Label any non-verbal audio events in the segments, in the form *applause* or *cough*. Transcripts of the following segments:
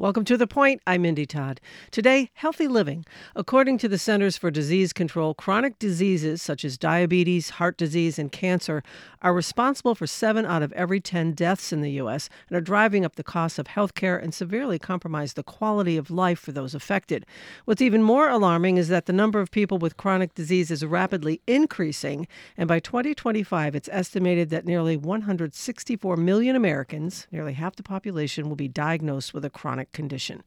Welcome to The Point. I'm Mindy Todd. Today, healthy living. According to the Centers for Disease Control, chronic diseases such as diabetes, heart disease, and cancer are responsible for seven out of every 10 deaths in the U.S. and are driving up the cost of health care and severely compromise the quality of life for those affected. What's even more alarming is that the number of people with chronic disease is rapidly increasing, and by 2025, it's estimated that nearly 164 million Americans, nearly half the population, will be diagnosed with a chronic chronic condition.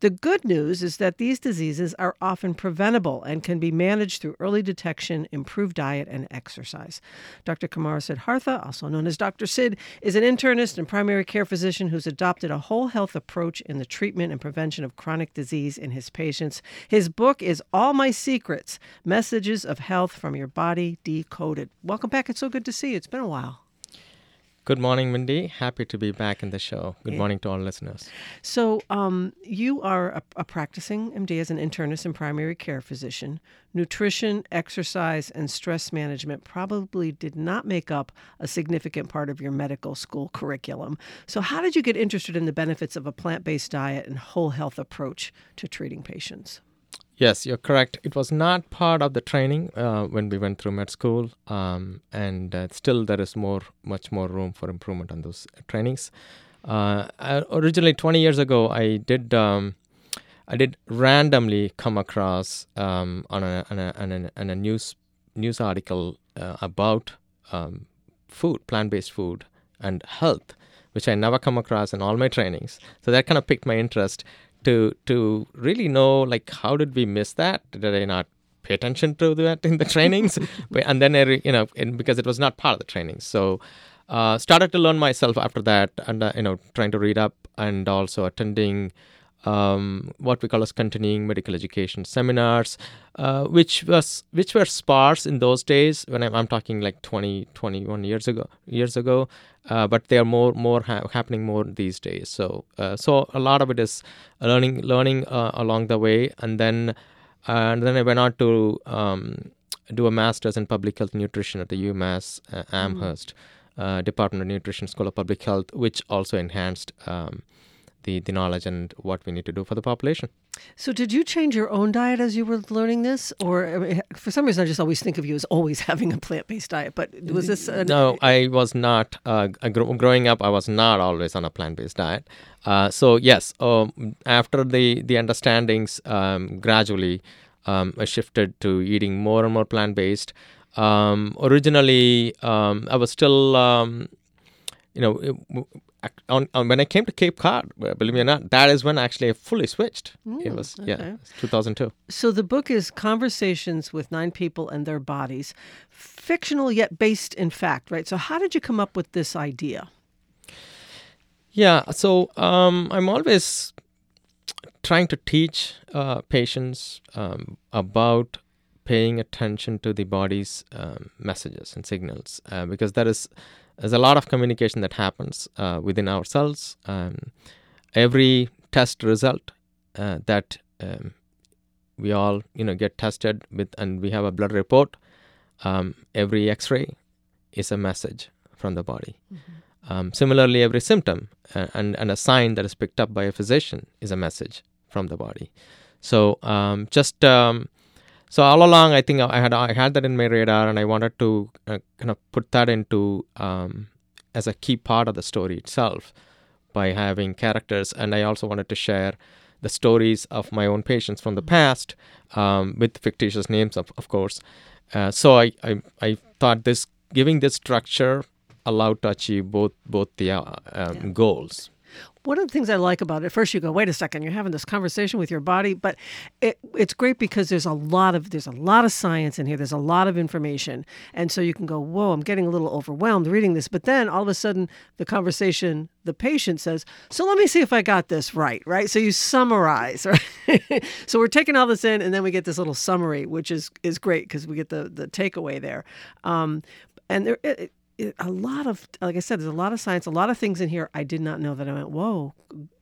The good news is that these diseases are often preventable and can be managed through early detection, improved diet, and exercise. Dr. Kumara Sidhartha, also known as Dr. Sid, is an internist and primary care physician who's adopted a whole health approach in the treatment and prevention of chronic disease in his patients. His book is All My Secrets Messages of Health from Your Body Decoded. Welcome back. It's so good to see you. It's been a while. Good morning, Mindy. Happy to be back in the show. Good yeah. morning to all listeners. So, um, you are a, a, practicing MD as an internist and primary care physician. Nutrition, exercise, and stress management probably did not make up a significant part of your medical school curriculum. So, how did you get interested in the benefits of a plant based diet and whole health approach to treating patients? Yes, you're correct. It was not part of the training uh, when we went through med school, um, and uh, still there is more, much more room for improvement on those trainings. Uh, originally, 20 years ago, I did. Um, I did randomly come across um, on, a, on, a, on, a, on, a, news news article uh, about um, food, plant based food, and health, which I never come across in all my trainings. So that kind of piqued my interest to to really know like how did we miss that? Did I not pay attention to that in the *laughs* trainings? and then you know, because it was not part of the trainings, so. Uh, started to learn myself after that, and uh, you know, trying to read up and also attending um, what we call as continuing medical education seminars, uh, which was which were sparse in those days when I'm, I'm talking like 20, 21 years ago years ago, uh, but they are more more ha- happening more these days. So uh, so a lot of it is learning learning uh, along the way, and then and then I went on to um, do a master's in public health nutrition at the UMass uh, Amherst mm-hmm. Department of Nutrition School of Public Health, which also enhanced. Um, the, the knowledge and what we need to do for the population. So, did you change your own diet as you were learning this, or I mean, for some reason, I just always think of you as always *laughs* having a plant based diet? But was this? An... No, I was not. Uh, growing up, I was not always on a plant based diet. Uh, so, yes, um, after the the understandings, um, gradually, um, I shifted to eating more and more plant based. Um, originally, um, I was still um, you know, on, on, when I came to Cape Cod, believe me or not, that is when actually I fully switched. Mm, it was okay. yeah, 2002. So the book is Conversations with Nine People and Their Bodies, fictional yet based in fact, right? So how did you come up with this idea? Yeah, so um, I'm always trying to teach uh, patients um, about paying attention to the body's um, messages and signals uh, because that is there's a lot of communication that happens uh, within ourselves. Um, every test result uh, that um, we all you know get tested with, and we have a blood report. Um, every X-ray is a message from the body. Mm-hmm. Um, similarly, every symptom uh, and and a sign that is picked up by a physician is a message from the body. So um, just um, so all along i think i had i had that in my radar and i wanted to uh, kind of put that into um, as a key part of the story itself by having characters. And i also wanted to share the stories of my own patients from the past um, with fictitious names of, of course. Uh, so I, I, I thought this giving this structure allowed to achieve both both the uh, um, yeah. goals one of the things I like about it, first you go, wait a second, you're having this conversation with your body, but it, it's great because there's a lot of there's a lot of science in here. There's a lot of information, and so you can go, whoa, I'm getting a little overwhelmed reading this. But then all of a sudden, the conversation, the patient says, so let me see if I got this right, right? So you summarize, *laughs* right? so we're taking all this in, and then we get this little summary, which is is great because we get the the takeaway there. Um, and there, it, a lot of like I said, there's a lot of science, a lot of things in here I did not know that I went, whoa,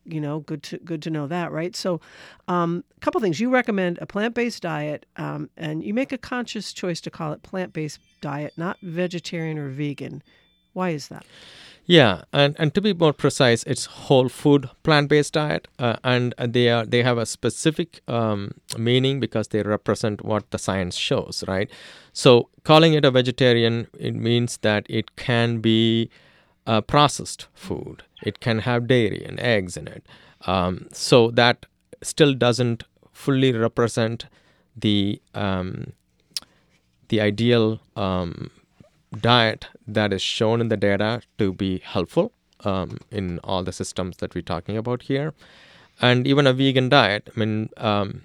you know, good to good to know that, right? So, um, a couple things. You recommend a plant based diet, um, and you make a conscious choice to call it plant based diet, not vegetarian or vegan. Why is that? Yeah, and, and to be more precise, it's whole food plant based diet, uh, and they are they have a specific um, meaning because they represent what the science shows, right? So calling it a vegetarian, it means that it can be uh, processed food. It can have dairy and eggs in it. Um, so that still doesn't fully represent the um, the ideal um, diet that is shown in the data to be helpful um, in all the systems that we're talking about here. And even a vegan diet, I mean, um,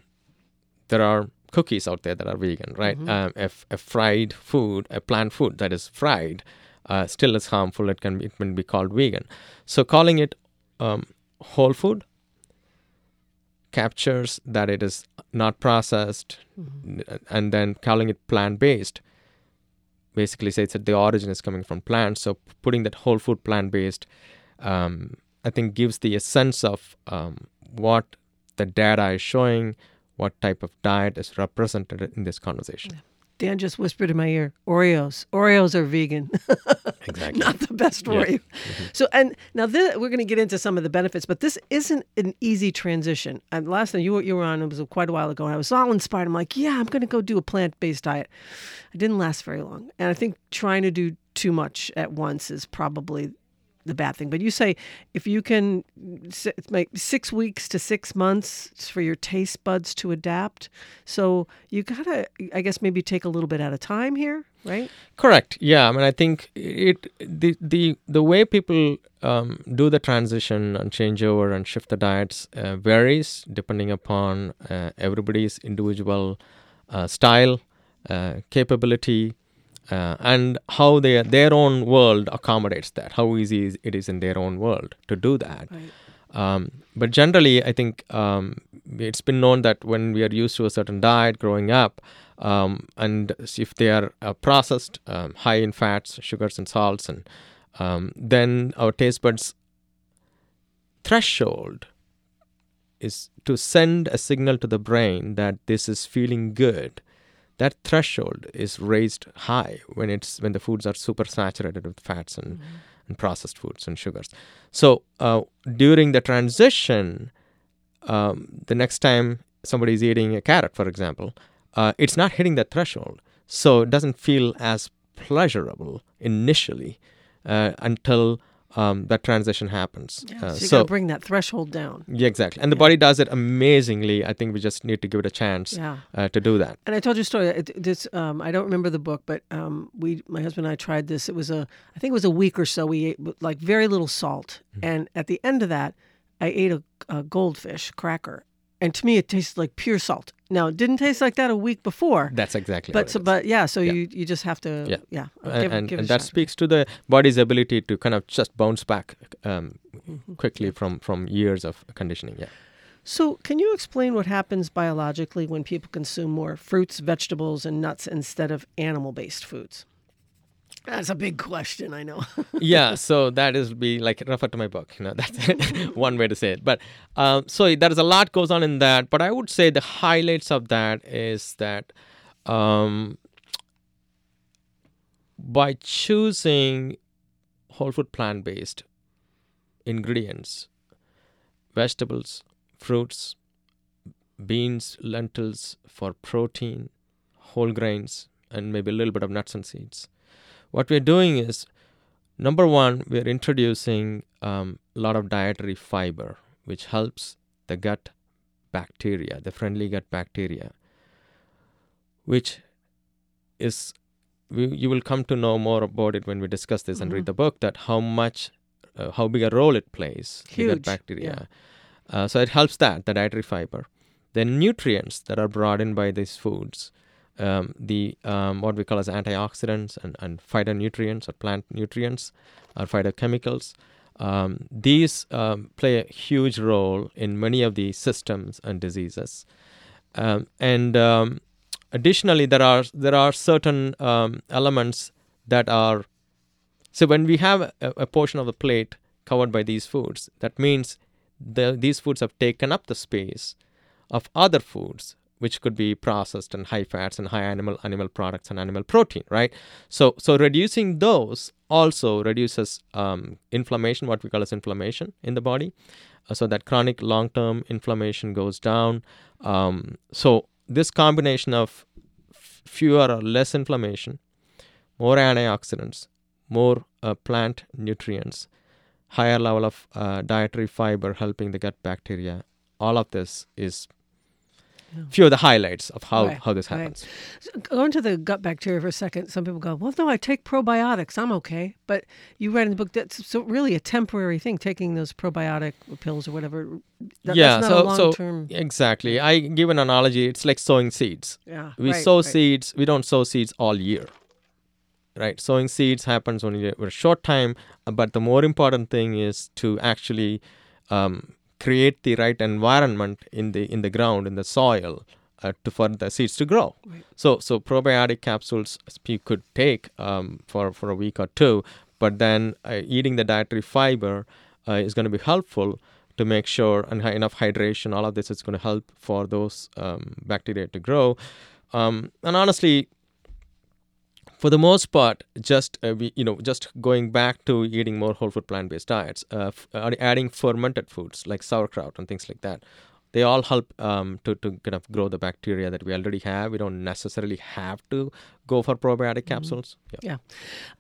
there are cookies out there that are vegan, right? Mhm. Um, if a fried food, a plant food that is fried, uh, still is harmful. It can be, it can be called vegan. So calling it um, whole food captures that it is not processed, Mhm. and then calling it plant based basically says that the origin is coming from plants. So putting that whole food plant based, um, I think gives the sense of um, what the data is showing, what type of diet is represented in this conversation. Dan just whispered in my ear, Oreos. Oreos are vegan. *laughs* Exactly. Not the best for you. Mm-hmm. So, and now this, we're going to get into some of the benefits, but this isn't an easy transition. And last time you were, you were on, it was quite a while ago, and I was all inspired. I'm like, yeah, I'm going to go do a plant based diet. I didn't last very long. And I think trying to do too much at once is probably the bad thing. But you say if you can make six weeks to six months for your taste buds to adapt. So you got to, I guess, maybe take a little bit at a time here, right? Correct. Yeah. I mean, I think it the the the way people um, do the transition and change over and shift the diets uh, varies depending upon uh, everybody's individual uh, style, uh, capability, uh, and how their their own world accommodates that. How easy is- it is in their own world to do that. Right. Um, but generally, I think um, it's been known that when we are used to a certain diet growing up, um, and if they are uh, processed, um, high in fats, sugars, and salts, and um, then our taste buds threshold is to send a signal to the brain that this is feeling good. That threshold is raised high when it's when the foods are super saturated with fats and, and processed foods and sugars. So uh, during the transition, um, the next time somebody is eating a carrot, for example, uh, it's not hitting that threshold. So it doesn't feel as pleasurable initially uh, until um, that transition happens. Yeah, Uh, so you so bring that threshold down. yeah, exactly. And the Yeah. body does it amazingly. I think we just need to give it a chance Yeah. uh, to do that. And I told you a story. It, this um, I don't remember the book, but um, we, my husband and I tried this. It was a, I think it was a week or so. We ate with, like very little salt, Mm-hmm. and at the end of that, I ate a, a goldfish cracker, and to me it tasted like pure salt. Now it didn't taste like that a week before, That's exactly. but so, but yeah. So Yeah. you you just have to Yeah. yeah, and, give, and, give and that shot. speaks to the body's ability to kind of just bounce back um, Mhm. quickly from from years of conditioning. Yeah. So, can you explain what happens biologically when people consume more fruits, vegetables, and nuts instead of animal based foods? That's a big question, I know. *laughs* yeah so that is be like refer to my book you know *laughs* that's *laughs* one way to say it but um, so there is a lot goes on in that but i would say the highlights of that is that um, by choosing whole food plant based ingredients vegetables fruits beans lentils for protein whole grains and maybe a little bit of nuts and seeds what we're doing is number one we're introducing um, a lot of dietary fiber which helps the gut bacteria the friendly gut bacteria which is we, you will come to know more about it when we discuss this and Mhm. read the book that how much uh, how big a role it plays the gut Huge, bacteria. uh, so it helps that the dietary fiber. Then nutrients that are brought in by these foods um, the um, what we call as antioxidants and, and phytonutrients or plant nutrients or phytochemicals. Um, these um, play a huge role in many of the systems and diseases. Um, and um, additionally, there are there are certain elements that are so when we have a, a portion of the plate covered by these foods, that means the, these foods have taken up the space of other foods which could be processed and high fats and high animal animal products and animal protein, right? So so reducing those also reduces um, inflammation, what we call as inflammation in the body, uh, so that chronic long term inflammation goes down. Um, so this combination of fewer or less inflammation, more antioxidants, more uh, plant nutrients, higher level of uh, dietary fiber helping the gut bacteria. All of this is Yeah. few of the highlights of how, Right, how this right. happens. So going to the gut bacteria for a second, some people go, "Well, no, I take probiotics. I'm okay." But you read in the book that's so really a temporary thing. Taking those probiotic pills or whatever. That, yeah, so so exactly. I give an analogy. It's like sowing seeds. Yeah, We right, sow right. seeds. We don't sow seeds all year. Right, sowing seeds happens only for a short time. But the more important thing is to actually um, create the right environment in the in the ground in the soil uh, to for the seeds to grow. Right. So so probiotic capsules you could take um, for for a week or two, but then uh, eating the dietary fiber uh, is going to be helpful to make sure and enough hydration. All of this is going to help for those um, bacteria to grow. Um, and honestly, for the most part, just uh, we, you know, just going back to eating more whole food plant based diets, uh, f- adding fermented foods like sauerkraut and things like that, they all help um, to to kind of grow the bacteria that we already have. We don't necessarily have to go for probiotic capsules. Yeah.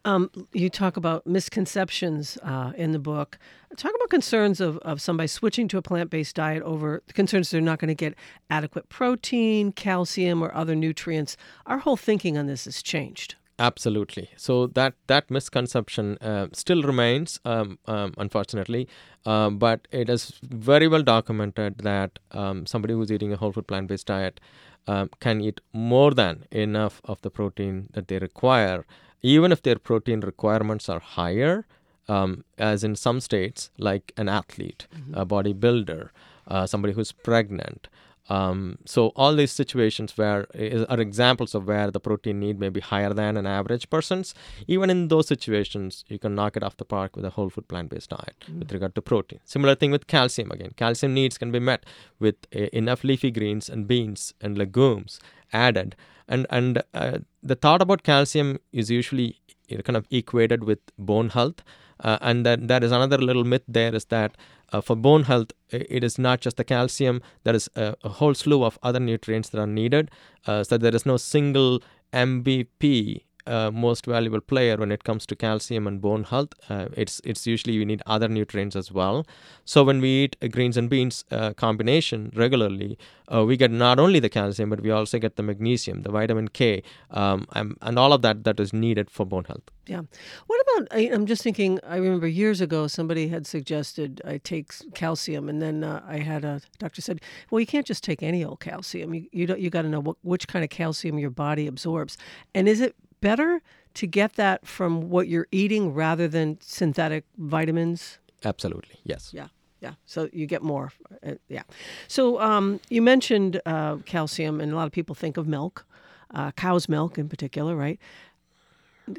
Um, you talk about misconceptions uh, in the book. Talk about concerns of, of somebody switching to a plant based diet over concerns they're not going to get adequate protein, calcium, or other nutrients. Our whole thinking on this has changed. Absolutely. So that that misconception uh, still remains, um, um, unfortunately, uh, but it is very well documented that um, somebody who's eating a whole food plant based diet um, can eat more than enough of the protein that they require, even if their protein requirements are higher. Um, as in some states, like an athlete, a bodybuilder, uh, somebody who's pregnant, um, so all these situations where is, are examples of where the protein need may be higher than an average person's. Even in those situations, you can knock it off the park with a whole food plant-based diet with regard to protein. Similar thing with calcium. Again, calcium needs can be met with uh, enough leafy greens and beans and legumes added. And and uh, the thought about calcium is usually kind of equated with bone health. Uh, and that that is another little myth there is that uh, for bone health it is not just the calcium there is a, a whole slew of other nutrients that are needed uh, so there is no single MVP uh, most valuable player when it comes to calcium and bone health uh, it's it's usually we need other nutrients as well so when we eat a greens and beans uh, combination regularly uh, we get not only the calcium but we also get the magnesium the vitamin k um, and, and all of that that is needed for bone health Yeah. What about? I, I'm just thinking. I remember years ago somebody had suggested I take calcium, and then uh, I had a doctor said, "Well, you can't just take any old calcium. You you you got to know what, which kind of calcium your body absorbs. And is it better to get that from what you're eating rather than synthetic vitamins? absolutely yes Yeah, yeah. So you get more. Uh, yeah. So um, you mentioned uh, calcium, and a lot of people think of milk, uh, cow's milk in particular, right?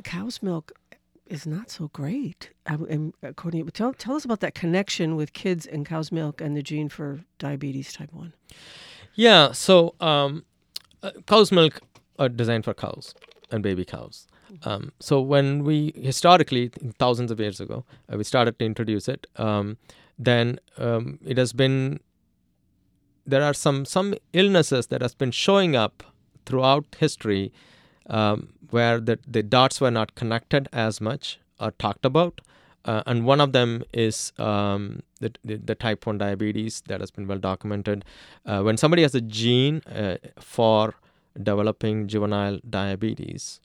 Cow's milk is not so great. Um, and according, tell tell us about that connection with kids and cow's milk and the gene for diabetes type one. Yeah, so um, uh, cow's milk are designed for cows and baby cows. Um, so when we historically, thousands of years ago, uh, we started to introduce it, um, then um, it has been there are some some illnesses that has been showing up throughout history um, where the, the dots were not connected as much or talked about. Uh, and one of them is um, the, the, the type 1 diabetes that has been well documented. Uh, when somebody has a gene uh, for developing juvenile diabetes,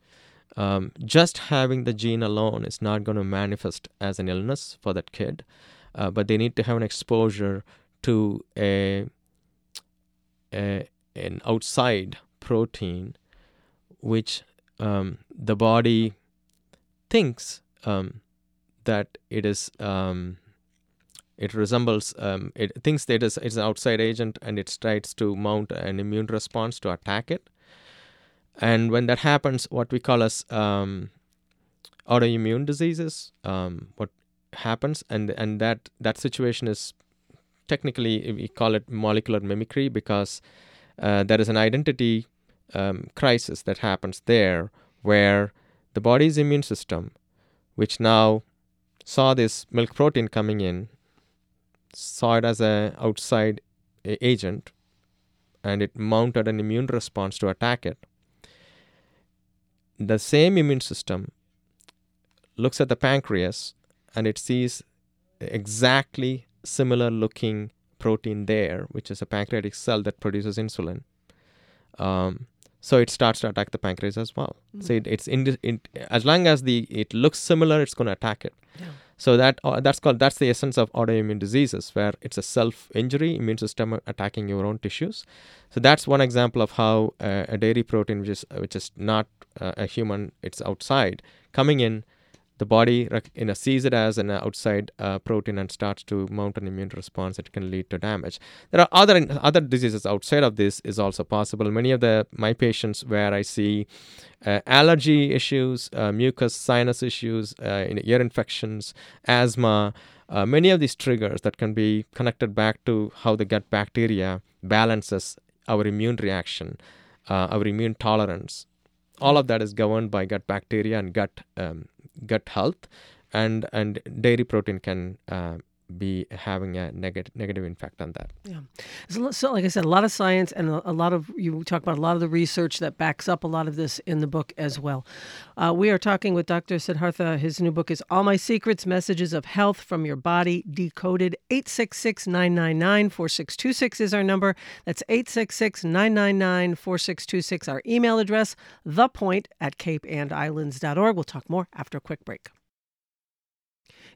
um, just having the gene alone is not going to manifest as an illness for that kid, uh, but they need to have an exposure to a, a an outside protein, which um, the body thinks um, that it is um, it resembles um, it thinks that it is it's an outside agent and it tries to mount an immune response to attack it and when that happens what we call as um, autoimmune diseases um, what happens and and that that situation is technically we call it molecular mimicry because uh, there is an identity um, crisis that happens there where the body's immune system, which now saw this milk protein coming in, saw it as an outside agent, and it mounted an immune response to attack it. The same immune system looks at the pancreas and it sees exactly similar looking protein there, which is a pancreatic cell that produces insulin. Um, so it starts to attack the pancreas as well. Mm-hmm. So it, it's in, in, as long as the it looks similar, it's going to attack it. Yeah. So that uh, that's called that's the essence of autoimmune diseases, where it's a self-injury, immune system attacking your own tissues. So that's one example of how uh, a dairy protein, which is which is not uh, a human, it's outside coming in the body you know, sees it as an outside uh, protein and starts to mount an immune response it can lead to damage. There are other other diseases outside of this is also possible. Many of the my patients where i see uh, allergy issues uh, mucus sinus issues uh, ear infections asthma uh, many of these triggers that can be connected back to how the gut bacteria balances our immune reaction uh, our immune tolerance. All of that is governed by gut bacteria and gut um, gut health, and and dairy protein can uh, be having a negative negative impact on that. Yeah. So, so, like I said, a lot of science and a, a, lot of you talk about a lot of the research that backs up a lot of this in the book as well. Uh, we are talking with Dr. Sidhartha. His new book is All My Secrets: Messages of Health from Your Body Decoded. 866-999-4626 is our number. That's 866-999-4626. Our email address: thepoint at capeandislands.org. We'll talk more after a quick break.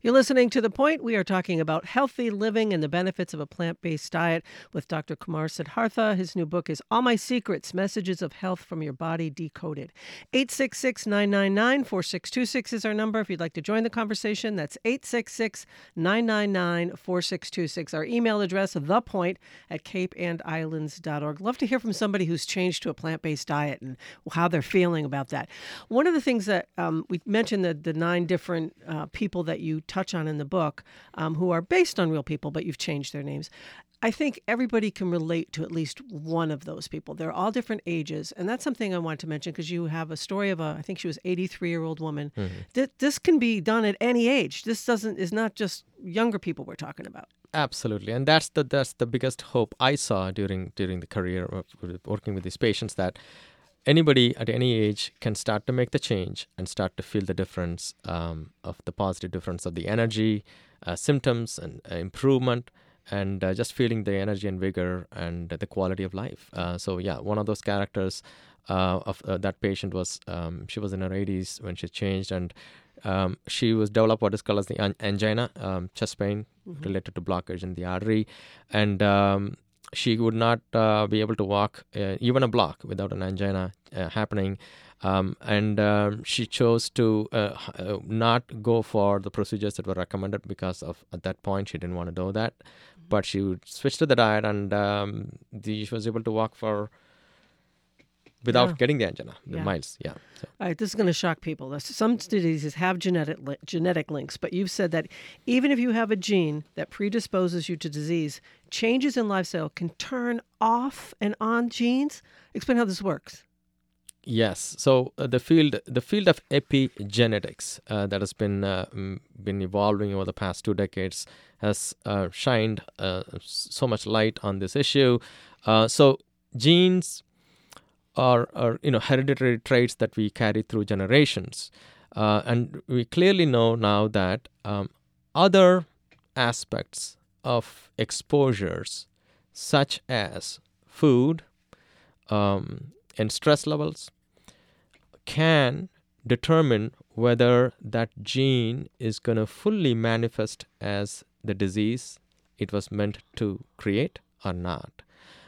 You're listening to The Point. We are talking about healthy living and the benefits of a plant based diet with Dr. Kumar Sidhartha. His new book is All My Secrets Messages of Health from Your Body Decoded. 866 999 4626 is our number. If you'd like to join the conversation, that's 866 999 4626. Our email address, thepoint at capeandislands.org. Love to hear from somebody who's changed to a plant based diet and how they're feeling about that. One of the things that um, we mentioned the, the nine different uh, people that you touch on in the book, um, who are based on real people, but you've changed their names. I think everybody can relate to at least one of those people. They're all different ages, and that's something I wanted to mention because you have a story of a, I think she was 83 year old woman. Mm-hmm. Th- this can be done at any age. This doesn't is not just younger people we're talking about. Absolutely, and that's the that's the biggest hope I saw during during the career of working with these patients that anybody at any age can start to make the change and start to feel the difference um, of the positive difference of the energy, uh, symptoms, and uh, improvement, and uh, just feeling the energy and vigor and the quality of life. Uh, so yeah, one of those characters uh, of uh, that patient was um, she was in her 80s when she changed and. Um, she was developed what is called as the angina, um, chest pain mm-hmm. related to blockage in the artery, and um, she would not uh, be able to walk uh, even a block without an angina uh, happening. Um, and um, she chose to uh, uh, not go for the procedures that were recommended because of at that point she didn't want to do that. Mm-hmm. But she would switch to the diet, and um, the, she was able to walk for without yeah. getting the angina, the yeah. miles. Yeah. So. All right, this is going to shock people. Some diseases have genetic li- genetic links, but you've said that even if you have a gene that predisposes you to disease, changes in lifestyle can turn off and on genes. Explain how this works. Yes. So uh, the field the field of epigenetics uh, that has been uh, been evolving over the past two decades has uh, shined uh, so much light on this issue. Uh, so genes are, are you know hereditary traits that we carry through generations, uh, and we clearly know now that um, other aspects of exposures, such as food um, and stress levels, can determine whether that gene is going to fully manifest as the disease it was meant to create or not.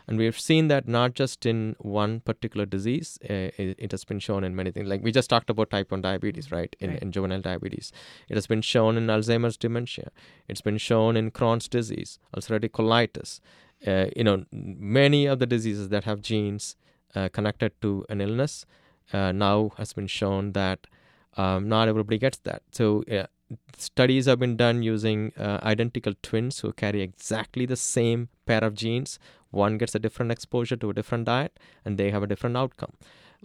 And we have seen that not just in one particular disease, uh, it, it, has been shown in many things. Like we just talked about type 1 diabetes, right? In, right. in juvenile diabetes. It has been shown in Alzheimer's dementia. It's been shown in Crohn's disease, ulcerative colitis. Uh, you know, many of the diseases that have genes uh, connected to an illness uh, now has been shown that um, not everybody gets that. So uh, studies have been done using uh, identical twins who carry exactly the same pair of genes. One gets a different exposure to a different diet, and they have a different outcome.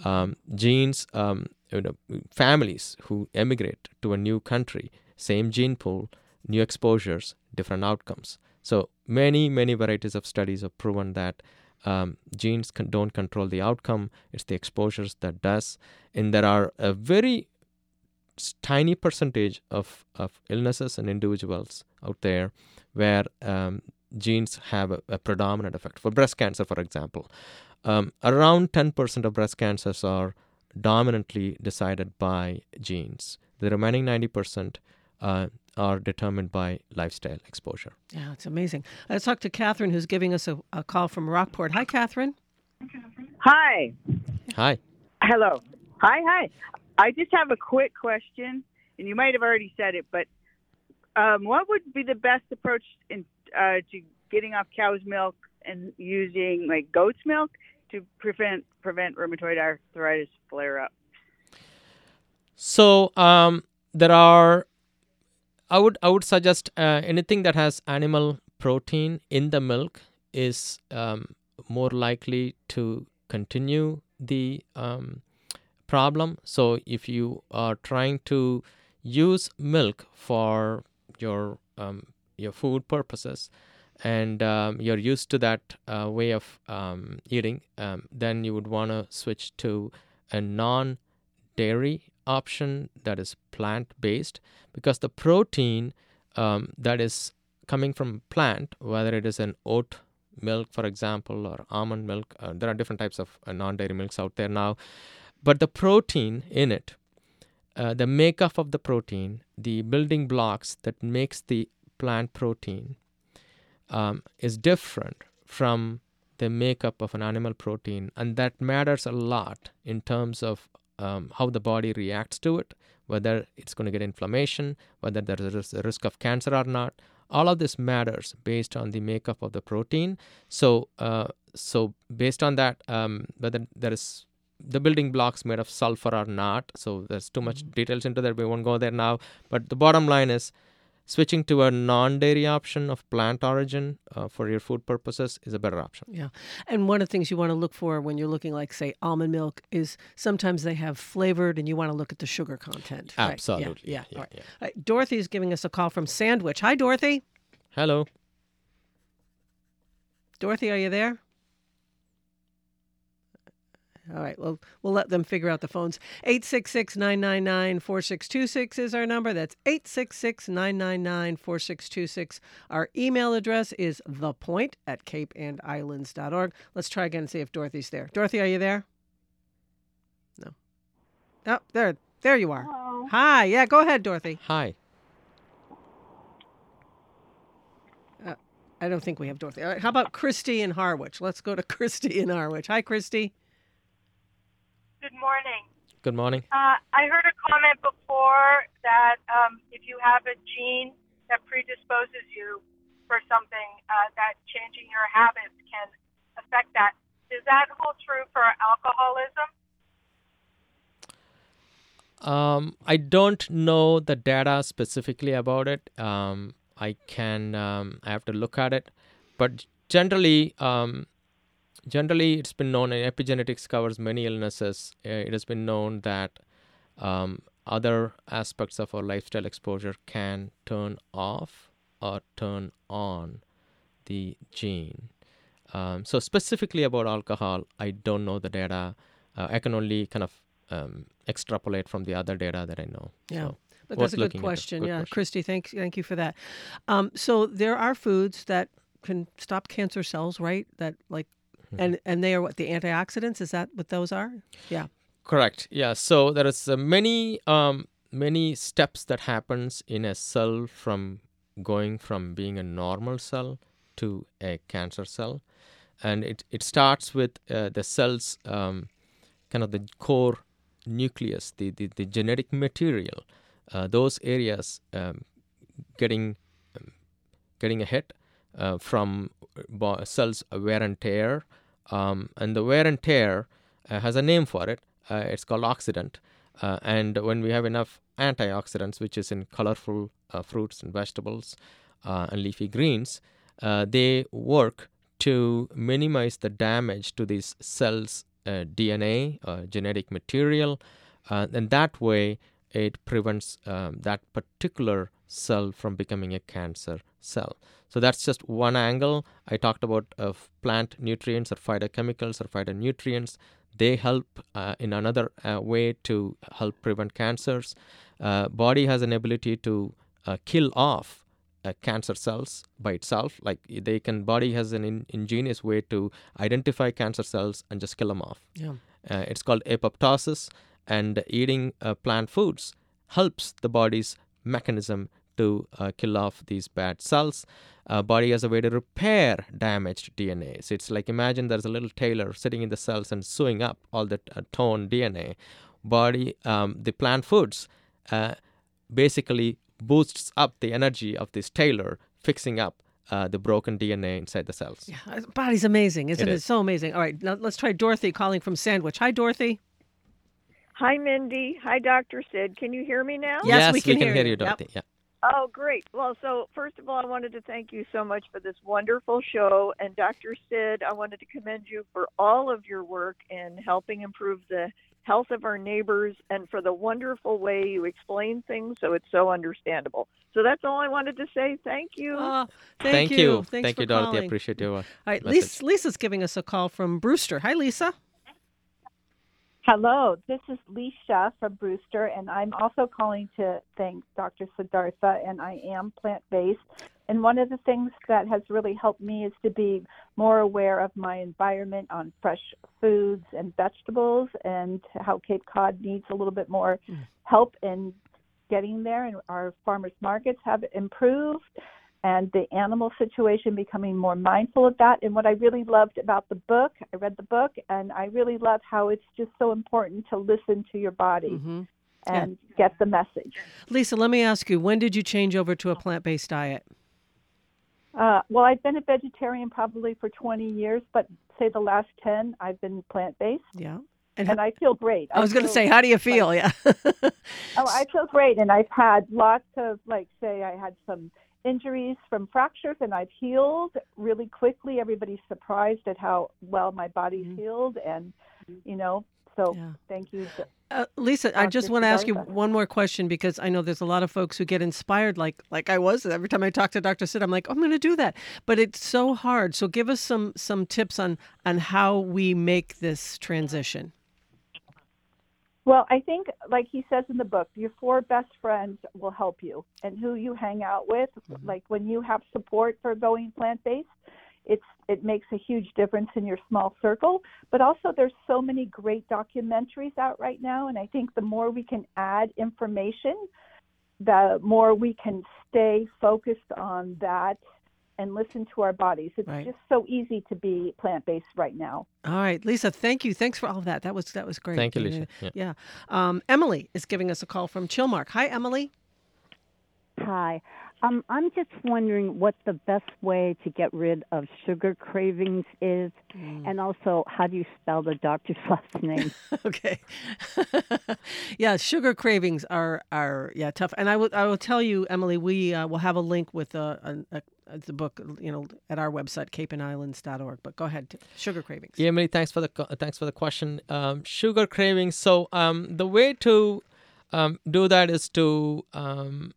Um, genes, um, you know, families who emigrate to a new country, same gene pool, new exposures, different outcomes. So many, many varieties of studies have proven that um, genes don't control the outcome; it's the exposures that does. And there are a very tiny percentage of, of illnesses and individuals out there where um, genes have a, a, predominant effect. For breast cancer, for example, um, around 10% of breast cancers are dominantly decided by genes. The remaining 90% uh, are determined by lifestyle exposure. Yeah, it's amazing. Let's talk to Catherine, who's giving us a, a call from Rockport. Hi, Catherine. Hi. Hi. Hello. Hi, hi. I just have a quick question, and you might have already said it, but um, what would be the best approach in, uh, to getting off cow's milk and using like goat's milk to prevent prevent rheumatoid arthritis flare up? So um, there are. I would I would suggest uh, anything that has animal protein in the milk is um, more likely to continue the um, problem. So if you are trying to use milk for your um, your food purposes, and um, you're used to that uh, way of um, eating, um, then you would want to switch to a non-dairy option that is plant-based, because the protein um, that is coming from plant, whether it is an oat milk, for example, or almond milk, uh, there are different types of uh, non-dairy milks out there now but the protein in it, uh, the makeup of the protein, the building blocks that makes the plant protein, um, is different from the makeup of an animal protein, and that matters a lot in terms of um, how the body reacts to it, whether it's going to get inflammation, whether there is a risk of cancer or not. All of this matters based on the makeup of the protein. So, uh, so based on that, um, whether there is the building blocks made of sulfur or not. So there's too much mm-hmm. details into that. We won't go there now. But the bottom line is switching to a non-dairy option of plant origin uh, for your food purposes is a better option. Yeah, and one of the things you want to look for when you're looking like say almond milk is sometimes they have flavored, and you want to look at the sugar content. Absolutely. Right? Yeah. Yeah. yeah, right. yeah. Right. Dorothy's giving us a call from Sandwich. Hi, Dorothy. Hello. Dorothy, are you there? All right. Well, we'll let them figure out the phones. 866 999 4626 is our number. That's 866 999 4626. Our email address is thepoint at capeandislands.org. Let's try again and see if Dorothy's there. Dorothy, are you there? No. Oh, there. There you are. Hello. Hi. Yeah, go ahead, Dorothy. Hi. Uh, I don't think we have Dorothy. All right. How about Christy in Harwich? Let's go to *laughs* Christy in Harwich. Hi, Christy. Good morning. Good morning. Uh, I heard a comment before that um, if you have a gene that predisposes you for something, uh, that changing your habits can affect that. Does that hold true for alcoholism? Um, I don't know the data specifically about it. Um, I can um, I have to look at it, but generally, um, generally it's been known and epigenetics covers many illnesses uh, it has been known that um, other aspects of our lifestyle exposure can turn off or turn on the gene um, so specifically about alcohol i don't know the data uh, i can only kind of um, extrapolate from the other data that i know yeah so, but that's a good question. Good yeah, question. Christy, thank thank you for that. Um, so there are foods that can stop cancer cells, right? That like Mm-hmm. And and they are what the antioxidants? Is that what those are? Yeah. Correct. Yeah. So there is uh, many um, many steps that happens in a cell from going from being a normal cell to a cancer cell, and it it starts with uh, the cell's um, kind of the core nucleus, the the, the genetic material, uh, those areas um, getting um, getting a hit uh, from cells wear and tear um, and the wear and tear uh, has a name for it. Uh, it's called oxidant. Uh, and when we have enough antioxidants, which is in colorful uh, fruits and vegetables uh, and leafy greens, uh, they work to minimize the damage to these cells' DNA, genetic material, and that way it prevents um, that particular cell from becoming a cancer cell. So that's just one angle. I talked about uh, plant nutrients or phytochemicals or phytonutrients. They help uh, in another uh, way to help prevent cancers. Uh, body has an ability to uh, kill off uh, cancer cells by itself. Like they can, body has an in, ingenious way to identify cancer cells and just kill them off. Yeah. it's called apoptosis, and eating plant foods helps the body's mechanism to uh, kill off these bad cells. Uh, body has a way to repair damaged DNA. So it's like imagine there's a little tailor sitting in the cells and sewing up all the uh, torn DNA. Body, um, the plant foods, uh, basically boosts up the energy of this tailor, fixing up uh, the broken DNA inside the cells. Yeah, body's amazing, isn't It it? is. So amazing. All right, now let's try Dorothy calling from Sandwich. Hi, Dorothy. Hi, Mindy. Hi, Dr. Sid. Can you hear me now? Yes, we can hear hear you. you, Yep. Yeah. Oh, great. Well, so first of all, I wanted to thank you so much for this wonderful show. And Dr. Sid, I wanted to commend you for all of your work in helping improve the health of our neighbors and for the wonderful way you explain things so it's so understandable. So that's all I wanted to say. Thank you. Oh, thank, you. you. Thanks Thank for you, Dorothy. calling. Appreciate your work. All right. Lisa, Lisa's giving us a call from Brewster. Hi, Lisa. Hello, this is Leisha from Brewster, and I'm also calling to thank Dr. Sidhartha, and I am plant based. And one of the things that has really helped me is to be more aware of my environment on fresh foods and vegetables, and how Cape Cod needs a little bit more hmm. help in getting there. And our farmers markets have improved, and the animal situation becoming more mindful of that. And what I really loved about the book, I read the book, and I really love how it's just so important to listen to your body hmm and get the message. Lisa, let me ask you, when did you change over to a plant based diet? Uh, well, I've been a vegetarian probably for 20 years, but say the last 10, I've been plant based, Yeah. And, and I feel great. I was going to say, how do you feel? yeah. *laughs* Oh, I feel great, and I've had lots of like say I had some injuries from fractures, and I've healed really quickly. Everybody's surprised at how well my body's Mhm. healed, and you know, so Yeah. thank you. Uh, Lisa, I just want to ask you one more question because I know there's a lot of folks who get inspired, like like I was. Every time I talk to Dr. Sid, I'm like, I'm going to do that, but it's so hard. So give us some some tips on on how we make this transition. Well, I think, like he says in the book, your four best friends will help you, and who you hang out with. Mm-hmm. Like when you have support for going plant based, it's it makes a huge difference in your small circle. But also, there's so many great documentaries out right now, and I think the more we can add information, the more we can stay focused on that and listen to our bodies. It's Right. just so easy to be plant based right now. All right, Lisa, thank you. Thanks for all of that. That was that was great. Thank you, Yeah, Lisa. Yeah. Yeah. Um, Emily is giving us a call from Chilmark. Hi, Emily. Hi. Um, I'm just wondering what the best way to get rid of sugar cravings is, and also how do you spell the doctor's *laughs* last name? *laughs* okay. *laughs* yeah, sugar cravings are are yeah tough. And I will I will tell you, Emily, we uh, will have a link with uh, a, a, a, the book, you know, at our website capeandislands.org. But go ahead, sugar cravings. Yeah, Emily, thanks for the thanks for the question. Um, sugar cravings. So um, the way to um, do that is to um,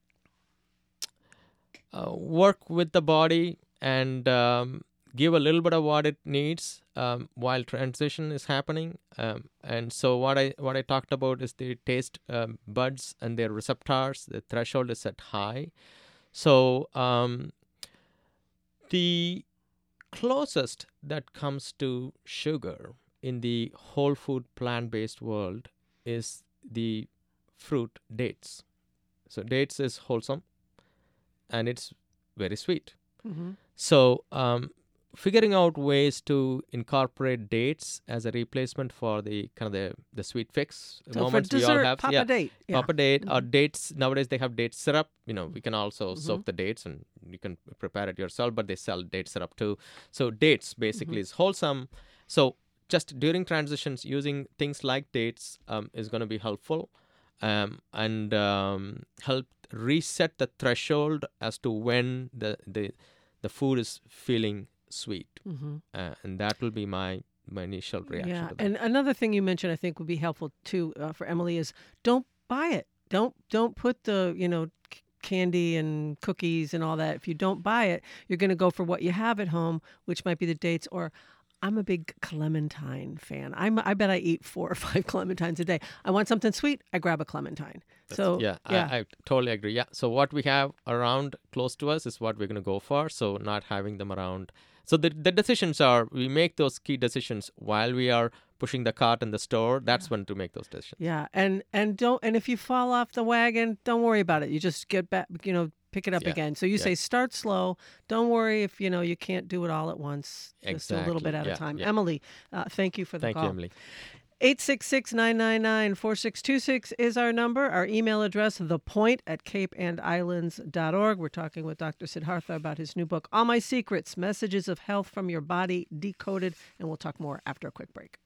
uh, work with the body and um, give a little bit of what it needs um, while transition is happening. Um, and so what I what I talked about is the taste um, buds and their receptors. The threshold is set high. So the closest that comes to sugar in the whole food plant based world is the fruit dates. So, dates is wholesome and it's very sweet. hmm So, um, figuring out ways to incorporate dates as a replacement for the kind of the, the sweet fix So for moments we all dessert, have. pop yeah. a date. Yeah. Pop a date or Mhm. dates. Nowadays they have date syrup. You know, we can also Mhm. soak the dates and you can prepare it yourself, but they sell date syrup too. So dates basically Mm-hmm. is wholesome. So just during transitions, using things like dates um, is going to be helpful. um, and um, help reset the threshold as to when the the, the food is feeling sweet, hmm uh, and that will be my my initial reaction. Yeah, to that. and another thing you mentioned, I think, would be helpful too uh, for Emily is don't buy it. Don't don't put the you know candy and cookies and all that. If you don't buy it, you're going to go for what you have at home, which might be the dates. Or I'm a big clementine fan. I'm I bet I eat four or *laughs* five clementines a day. I want something sweet, I grab a clementine. so yeah, yeah, I, I totally agree. Yeah. So what we have around close to us is what we're going to go for. So not having them around. So the the decisions are we make those key decisions while we are pushing the cart in the store. That's when to make those decisions. Yeah, and and don't and if you fall off the wagon, don't worry about it. You just get back, you know, pick it up Yeah, again. So you yeah. say start slow. Don't worry if you know you can't do it all at once. Just a little bit at yeah, a time. yeah. Emily, uh, thank you for the Thank call. you, Emily. 866-999-4626 is our number. Our email address, thepoint at capeandislands.org. We're talking with Dr. Sidhartha about his new book, All My Secrets, Messages of Health from Your Body Decoded. And we'll talk more after a quick break.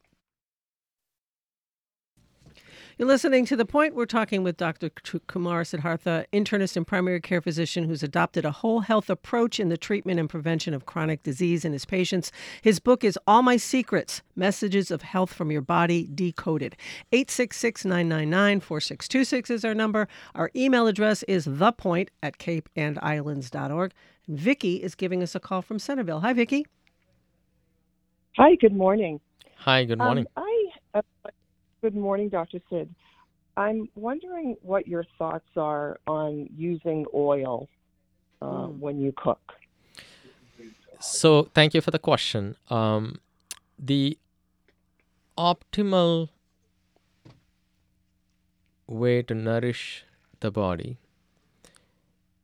You're listening to The Point. We're talking with Dr. Kumar Sidhartha, internist and primary care physician who's adopted a whole health approach in the treatment and prevention of chronic disease in his patients. His book is All My Secrets Messages of Health from Your Body Decoded. 866 999 4626 is our number. Our email address is thepoint at capeandislands.org. And Vicki is giving us a call from Centerville. Hi, Vicki. Hi, good morning. Hi, good morning. Um, I uh, good morning, Dr. Sid. I'm wondering what your thoughts are on using oil uh, Mm. when you cook. So thank you for the question. Um, the optimal way to nourish the body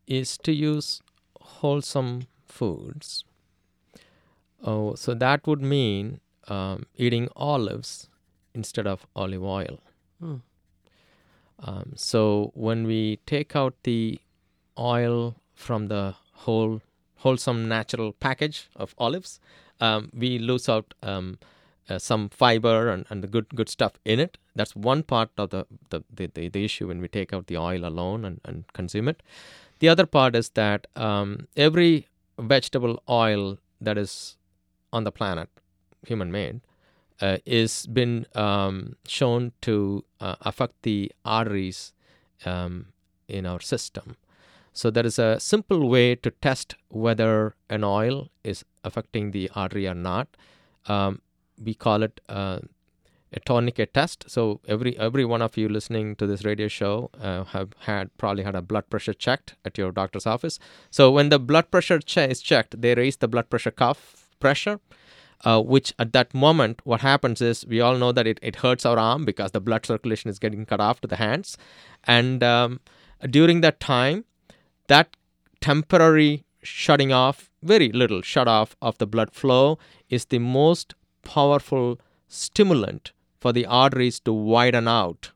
is to use wholesome foods. Oh, so that would mean um, eating olives instead of olive oil. Hmm. Um, so when we take out the oil from the whole wholesome natural package of olives, um, we lose out um, uh, some fiber and, and the good good stuff in it. That's one part of the the, the, the, the issue when we take out the oil alone and, and consume it. The other part is that um, every vegetable oil that is on the planet, human made, uh, is been um, shown to uh, affect the arteries um, in our system. So there is a simple way to test whether an oil is affecting the artery or not. Um, we call it uh, a tourniquet test. So every every one of you listening to this radio show uh, have had probably had a blood pressure checked at your doctor's office. So when the blood pressure che- is checked, they raise the blood pressure cuff pressure. Uh, which at that moment, what happens is we all know that it, it hurts our arm because the blood circulation is getting cut off to the hands. And um, during that time, that temporary shutting off, very little shut off of the blood flow, is the most powerful stimulant for the arteries to widen out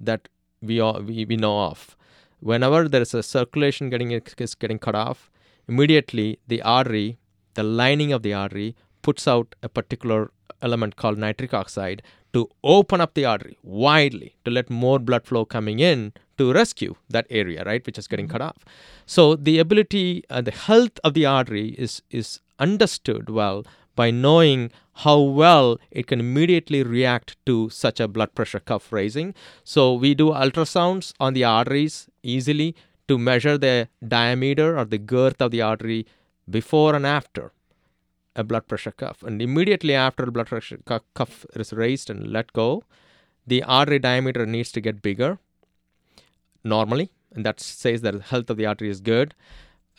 that we, all, we, we know of. Whenever there is a circulation getting is getting cut off, immediately the artery, the lining of the artery, puts out a particular element called nitric oxide to open up the artery widely to let more blood flow coming in to rescue that area right which is getting cut off. So the ability uh, the health of the artery is is understood well by knowing how well it can immediately react to such a blood pressure cuff raising. So we do ultrasounds on the arteries easily to measure the diameter or the girth of the artery before and after a blood pressure cuff. And immediately after the blood pressure cuff is raised and let go, the artery diameter needs to get bigger normally. And that says that the health of the artery is good.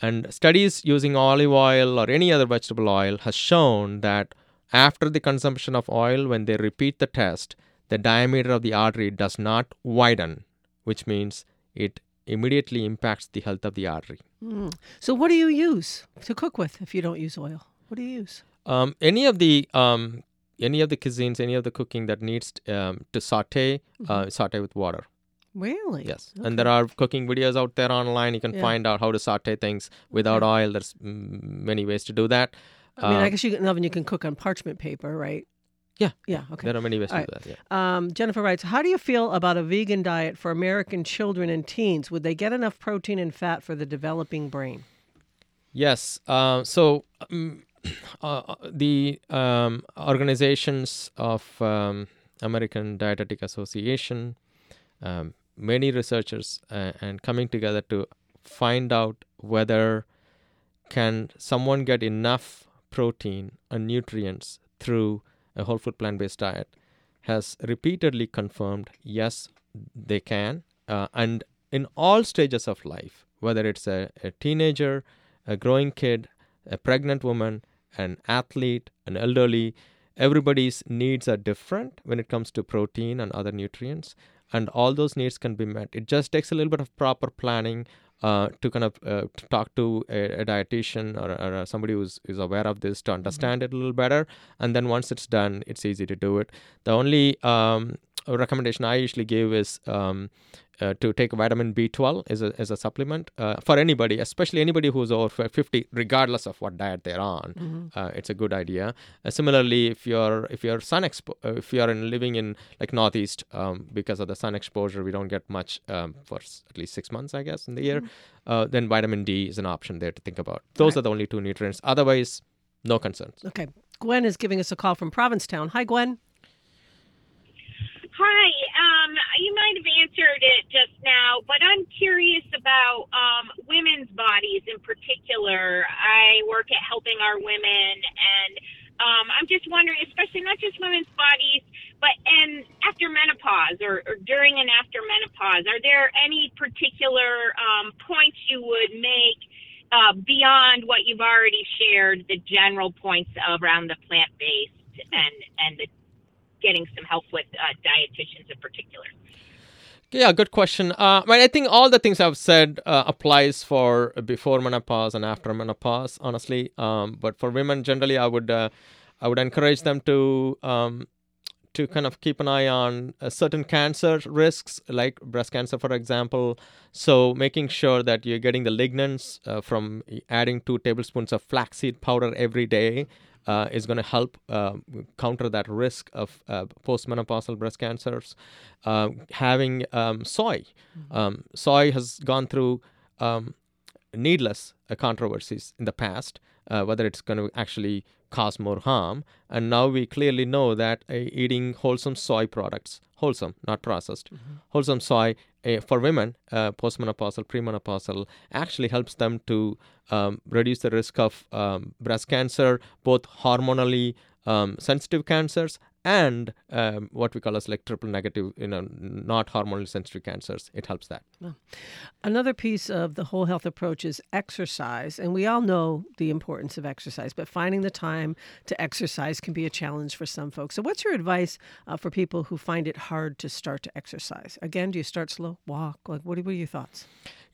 And studies using olive oil or any other vegetable oil has shown that after the consumption of oil, when they repeat the test, the diameter of the artery does not widen, which means it immediately impacts the health of the artery. Mm. So, what do you use to cook with if you don't use oil? What do you use? Um, any of the um, any of the cuisines, any of the cooking that needs um, to saute, uh, saute with water. Really? Yes, and there are cooking videos out there online. You can Yeah. find out how to saute things without oil. There's many ways to do that. I mean, Uh, I guess you can oven you can cook on parchment paper, right? Yeah. Yeah. Okay. There are many ways All to right. do that. Yeah. Um, Jennifer writes, How do you feel about a vegan diet for American children and teens? Would they get enough protein and fat for the developing brain? Yes. Uh, so um, uh, the um, organizations of um, American Dietetic Association, um, many researchers, uh, and coming together to find out whether can someone get enough protein and nutrients through a whole food plant-based diet has repeatedly confirmed yes they can uh, and in all stages of life whether it's a, a teenager a growing kid a pregnant woman an athlete an elderly everybody's needs are different when it comes to protein and other nutrients and all those needs can be met. It just takes a little bit of proper planning uh, to kind of uh, to talk to a, a dietitian or, or somebody who's is aware of this to understand it a little better and then once it's done it's easy to do it. The only um, recommendation i usually give is um, uh, to take vitamin B12 as a, as a supplement uh, for anybody, especially anybody who's over 50, regardless of what diet they're on. Uh, it's a good idea. Uh, similarly, if you're if you're sun expo- uh, if you're in, living in like northeast, um, because of the sun exposure, we don't get much um, for s- at least six months, I guess, in the year. Uh, then vitamin D is an option there to think about. Those Right. are the only two nutrients. Otherwise, no concerns. Okay. Gwen is giving us a call from Provincetown. Hi, Gwen. Hi. Um, you might have answered it just now, but I'm curious about um, women's bodies in particular. I work at helping our women, and um, I'm just wondering, especially not just women's bodies, but and after menopause or, or during and after menopause, are there any particular um, points you would make? Uh, beyond what you've already shared, the general points around the plant based and and the getting some help with uh, dietitians in particular. Yeah, good question. Uh, I I think all the things I've said uh, applies for before menopause and after menopause, honestly. Um, but for women, generally, I would uh, I would encourage them to um, to kind of keep an eye on uh, certain cancer risks, like breast cancer, for example. So making sure that you're getting the lignans uh, from adding two tablespoons of flaxseed powder every day uh, is going to help uh, counter that risk of uh, postmenopausal breast cancers. Uh, having um, soy, um, soy has gone through um, needless uh, controversies in the past, uh, whether it's going to actually cause more harm. And now we clearly know that uh, eating wholesome soy products, wholesome, not processed, wholesome soy uh, for women, uh, postmenopausal, premenopausal, actually helps them to um, reduce the risk of um, breast cancer, both hormonally um, sensitive cancers and um, what we call as like triple negative, you know, not hormonally sensitive cancers. It helps that. Another piece of the whole health approach is exercise. And we all know the importance of exercise, but finding the time to exercise can be a challenge for some folks. So, what's your advice uh, for people who find it hard to start to exercise? Again, do you start slow, walk? Like, what are, what are your thoughts?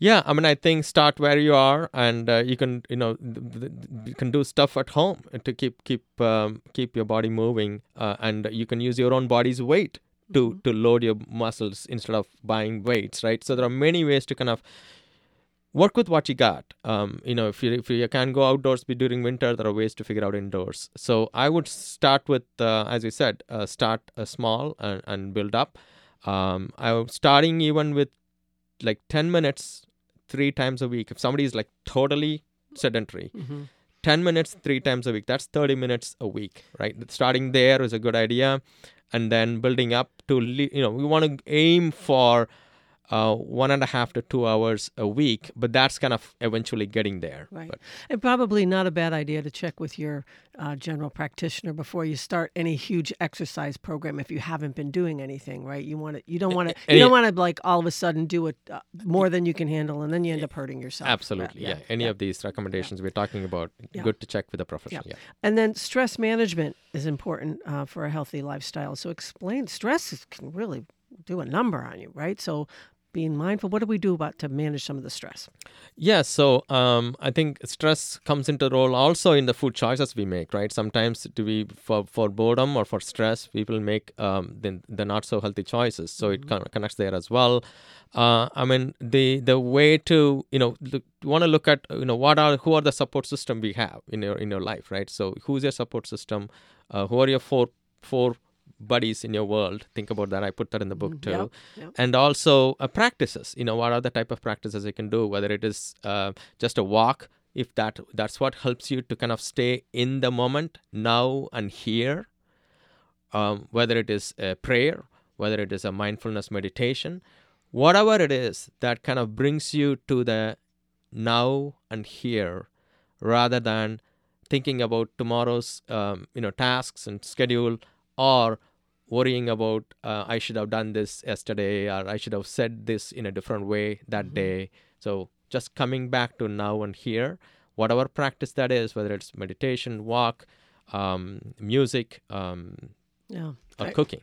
Yeah, I mean, I think start where you are, and uh, you can, you know, th- th- th- you can do stuff at home to keep keep um, keep your body moving, uh, and you can use your own body's weight to to load your muscles instead of buying weights, right? So there are many ways to kind of work with what you got. Um, you know, if you if you can go outdoors, be during winter, there are ways to figure out indoors. So I would start with, uh, as you said, uh, start uh, small and, and build up. Um, I'm starting even with like ten minutes three times a week. If somebody is like totally sedentary, 10 minutes three times a week, that's 30 minutes a week, right? Starting there is a good idea. And then building up to, you know, we want to aim for uh, one and a half to two hours a week, but that's kind of eventually getting there. Right. But And probably not a bad idea to check with your uh, general practitioner before you start any huge exercise program if you haven't been doing anything, right? You want to, you don't want to, you don't want to like all of a sudden do it uh, more than you can handle, and then you end up hurting yourself. absolutely, yeah. Any of these recommendations we're talking about, Yeah. good to check with a professional. Yeah. Yeah. And then stress management is important uh, for a healthy lifestyle. So explain stress can really do a number on you, right? So being mindful. What do we do about to manage some of the stress? Yeah, so um, I think stress comes into role also in the food choices we make, right? Sometimes do we for for boredom or for stress, people make um, the, the not so healthy choices. So it kind of connects there as well. Uh, I mean, the the way to you know look, want to look at you know what are who are the support system we have in your in your life, right? So who's your support system? Uh, who are your four four buddies in your world. Think about that. I put that in the book Mm, too. yep, yep. And also uh, practices. You know, what are the type of practices you can do? Whether it is uh, just a walk, if that that's what helps you to kind of stay in the moment, now and here. Um, whether it is a prayer, whether it is a mindfulness meditation, whatever it is that kind of brings you to the now and here, rather than thinking about tomorrow's um, you know tasks and schedule or worrying about uh, I should have done this yesterday or I should have said this in a different way that day. So just coming back to now and here, whatever practice that is, whether it's meditation, walk, um, music, um, Yeah. or Right. cooking.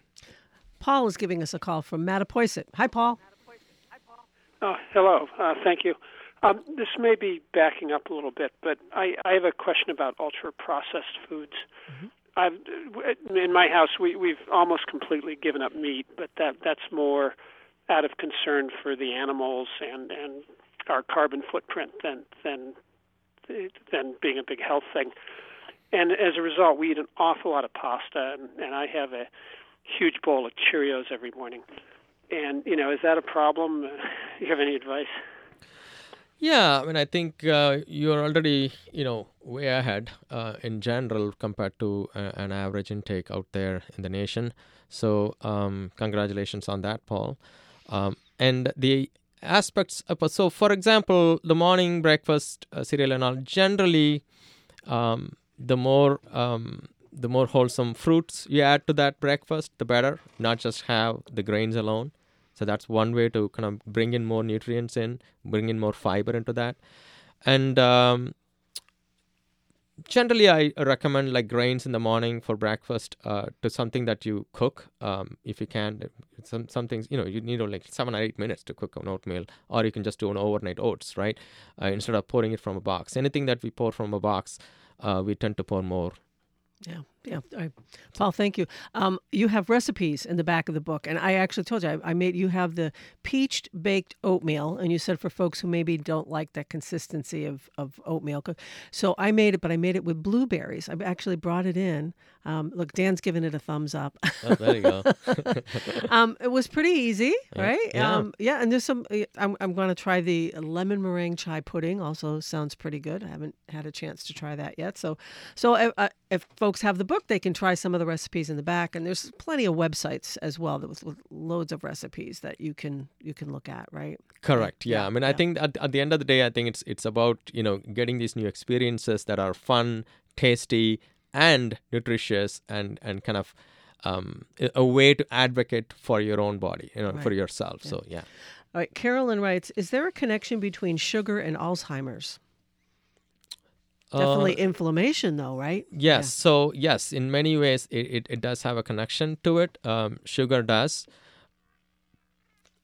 Paul is giving us a call from Mattapoisett. Hi, Paul. Oh, hello. Uh, thank you. Um, this may be backing up a little bit, but I, I have a question about ultra processed foods. I've, in my house, we, we've almost completely given up meat, but that that's more out of concern for the animals and, and our carbon footprint than than than being a big health thing. And as a result, we eat an awful lot of pasta, and, and I have a huge bowl of Cheerios every morning. And you know, is that a problem? *laughs* You have any advice? Yeah, I mean, I think uh, you're already, you know, way ahead uh, in general compared to uh, an average intake out there in the nation. So, um, congratulations on that, Paul. Um, and the aspects, of, so for example, the morning breakfast uh, cereal and all, generally, um, the more um, the more wholesome fruits you add to that breakfast, the better. Not just have the grains alone. So that's one way to kind of bring in more nutrients in, bring in more fiber into that. And um, generally, I recommend like grains in the morning for breakfast uh, to something that you cook um, if you can. Some some things you know you need like seven or eight minutes to cook an oatmeal, or you can just do an overnight oats, right? Uh, instead of pouring it from a box. Anything that we pour from a box, uh, we tend to pour more Yeah, yeah. Paul, thank you. Um, you have recipes in the back of the book, and I actually told you I, I made. You have the peached baked oatmeal, and you said for folks who maybe don't like that consistency of of oatmeal. So I made it, but I made it with blueberries. I actually brought it in. Um, look, Dan's giving it a thumbs up. Oh, there you go. *laughs* um, it was pretty easy, right? Yeah. Um, yeah, and there's some. I'm I'm going to try the lemon meringue chai pudding. Also sounds pretty good. I haven't had a chance to try that yet. So, so uh, uh, if folks have the book, they can try some of the recipes in the back, and there's plenty of websites as well that with with loads of recipes that you can you can look at, right? Correct. Yeah. I mean, I yeah. think at, at the end of the day, I think it's it's about you know getting these new experiences that are fun, tasty, and nutritious, and and kind of um, a- way to advocate for your own body, you know, for Right. yourself. So yeah. All right. Carolyn writes: Is there a connection between sugar and Alzheimer's? Definitely Uh, inflammation, though, right? Yes. So yes, in many ways, it, it, it does have a connection to it. Um, sugar does.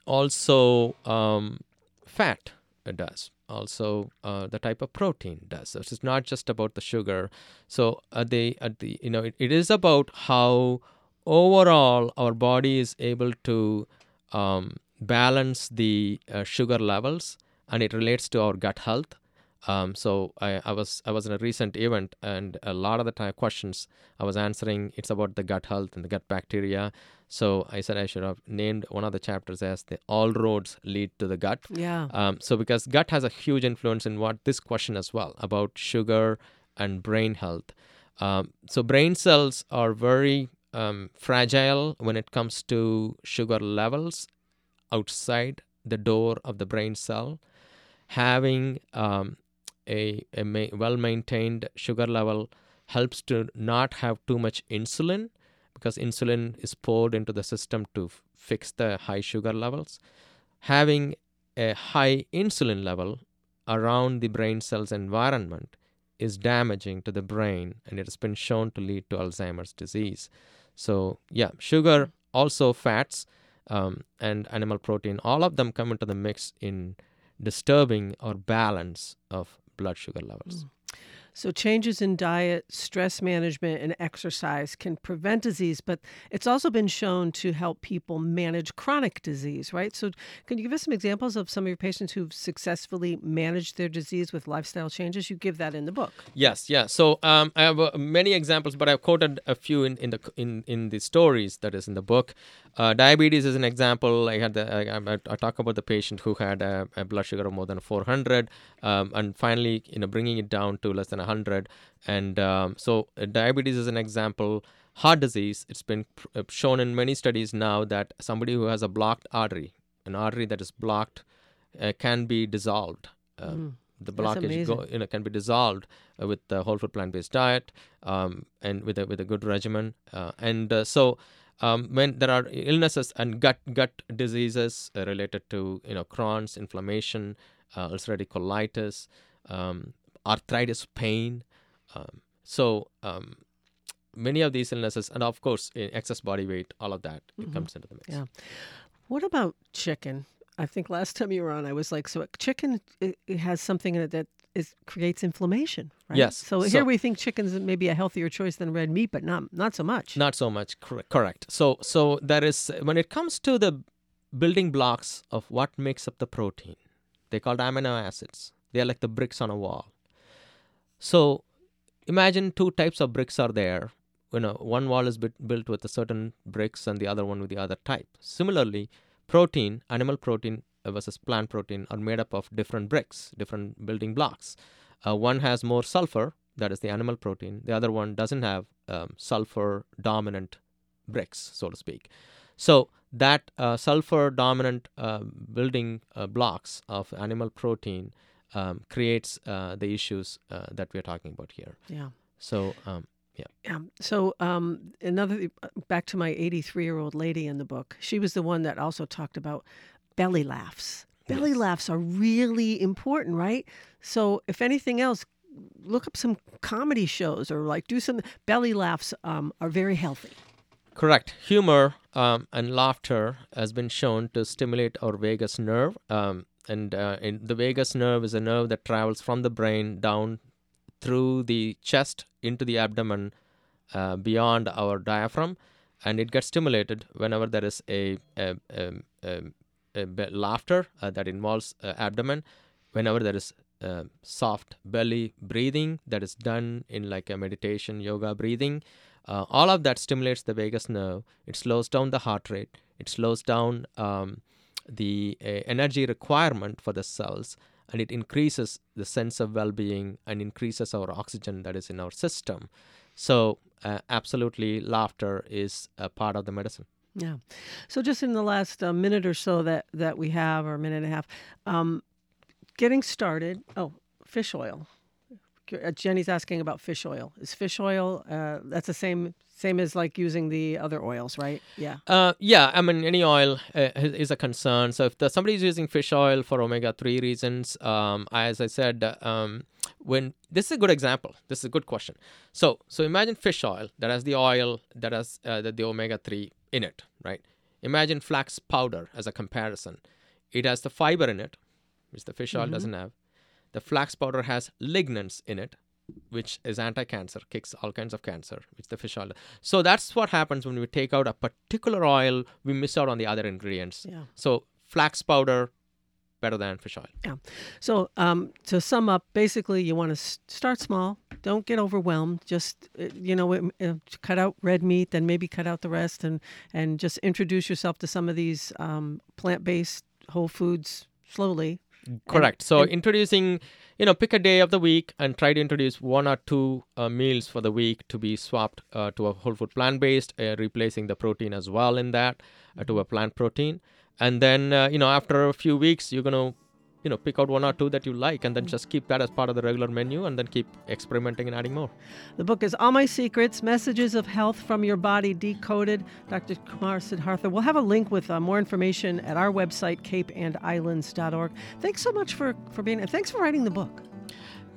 Also, um, fat it does. Also, uh, the type of protein does. So it's not just about the sugar. So at the at the you know it, it is about how overall our body is able to um, balance the uh, sugar levels, and it relates to our gut health. Um, so I, I was I was in a recent event, and a lot of the time questions I was answering it's about the gut health and the gut bacteria. So I said I should have named one of the chapters as the all roads lead to the gut. Yeah. Um, so because gut has a huge influence in what this question as well about sugar and brain health. Um, so brain cells are very um, fragile when it comes to sugar levels outside the door of the brain cell. Having um, a, a ma- well maintained sugar level helps to not have too much insulin because insulin is poured into the system to f- fix the high sugar levels. Having a high insulin level around the brain cell's environment is damaging to the brain and it has been shown to lead to Alzheimer's disease. So, yeah, sugar, also fats, um, and animal protein, all of them come into the mix in disturbing or balance of blood sugar levels. So, changes in diet, stress management, and exercise can prevent disease, but it's also been shown to help people manage chronic disease, right? So, can you give us some examples of some of your patients who've successfully managed their disease with lifestyle changes? You give that in the book. Yes, yeah. So um, I have uh, many examples, but I've quoted a few in, in the in, in the stories that is in the book. Uh, diabetes is an example. I had the, I, I, I talk about the patient who had a, a blood sugar of more than 400, um, and finally, you know, bringing it down to less than 100. And um, so, uh, diabetes is an example. Heart disease. It's been pr- uh, shown in many studies now that somebody who has a blocked artery, an artery that is blocked, uh, can be dissolved. Um, the blockage go, you know can be dissolved uh, with the whole food plant based diet um, and with a with a good regimen uh, and uh, so um, when there are illnesses and gut gut diseases uh, related to you know Crohn's inflammation uh, ulcerative colitis um, arthritis pain um, so um, many of these illnesses and of course excess body weight all of that it Mhm. comes into the mix Yeah. What about chicken? I think last time you were on, I was like, so chicken it, it has something in it that is creates inflammation, right? Yes. So, So- here we think chicken's maybe a healthier choice than red meat, but not not so much. Not so much. Cor- correct. So so there is when it comes to the building blocks of what makes up the protein, they called amino acids. They are like the bricks on a wall. So imagine two types of bricks are there. You know, one wall is built with a certain bricks and the other one with the other type. Similarly, protein, animal protein versus plant protein are made up of different bricks, different building blocks. Uh, one has more sulfur, that is the animal protein. The other one doesn't have um, sulfur dominant bricks, so to speak. So that uh, sulfur dominant uh, building uh, blocks of animal protein um, creates uh, the issues uh, that we're talking about here. Yeah. So um, yeah. Yeah. So um, another back to my 83 year old lady in the book. She was the one that also talked about belly laughs. Belly laughs are really important, right? So if anything else, look up some comedy shows or like do some belly laughs um, are very healthy. Correct. Humor um, and laughter has been shown to stimulate our vagus nerve. Um, and uh, the vagus nerve is a nerve that travels from the brain down through the chest into the abdomen uh, beyond our diaphragm. And it gets stimulated whenever there is a, a, a, a, laughter uh, that involves uh, abdomen, whenever there is uh, soft belly breathing that is done in like a meditation, yoga breathing. Uh, all of that stimulates the vagus nerve. It slows down the heart rate. It slows down um, the uh, energy requirement for the cells, and it increases the sense of well-being and increases our oxygen that is in our system. So, uh, absolutely, laughter is a part of the medicine. Yeah. So just in the last uh, minute or so that that we have, or minute and a half, um, getting started. Oh, fish oil. Uh, Jenny's asking about fish oil. Is fish oil uh, that's the same same as like using the other oils, right? Yeah. Uh, yeah, I mean, any oil uh, is a concern. So if the, somebody is using fish oil for omega three reasons, um, as I said, um, when this is a good example. This is a good question. So so imagine fish oil that has the oil that has uh, the, the omega three in it, right? Imagine flax powder as a comparison. It has the fiber in it, which the fish oil Mhm. doesn't have. The flax powder has lignans in it, which is anti-cancer, kicks all kinds of cancer, which the fish oil. So that's what happens when we take out a particular oil, we miss out on the other ingredients. Yeah. So flax powder better than fish oil. Yeah. So um, to sum up, basically, you want to s- start small. Don't get overwhelmed. Just uh, you know, um, uh, cut out red meat, then maybe cut out the rest, and and just introduce yourself to some of these um, plant-based whole foods slowly. Correct. And- so and- introducing, you know, pick a day of the week and try to introduce one or two uh, meals for the week to be swapped uh, to a whole food plant based, uh, replacing the protein as well in that uh, to a plant protein. And then, uh, you know, after a few weeks, you're going to, you know, pick out one or two that you like and then just keep that as part of the regular menu and then keep experimenting and adding more. The book is All My Secrets Messages of Health from Your Body Decoded. Dr. Kumar Sidhartha. We'll have a link with uh, more information at our website, capeandislands.org. Thanks so much for, for being here. Thanks for writing the book.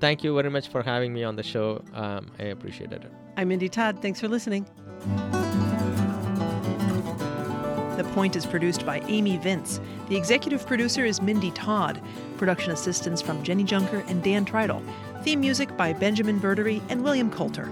Thank you very much for having me on the show. Um, I appreciated it. I'm Mindy Todd. Thanks for listening. The Point is produced by Amy Vince. The executive producer is Mindy Todd. Production assistance from Jenny Junker and Dan Treidel. Theme music by Benjamin Verdery and William Coulter.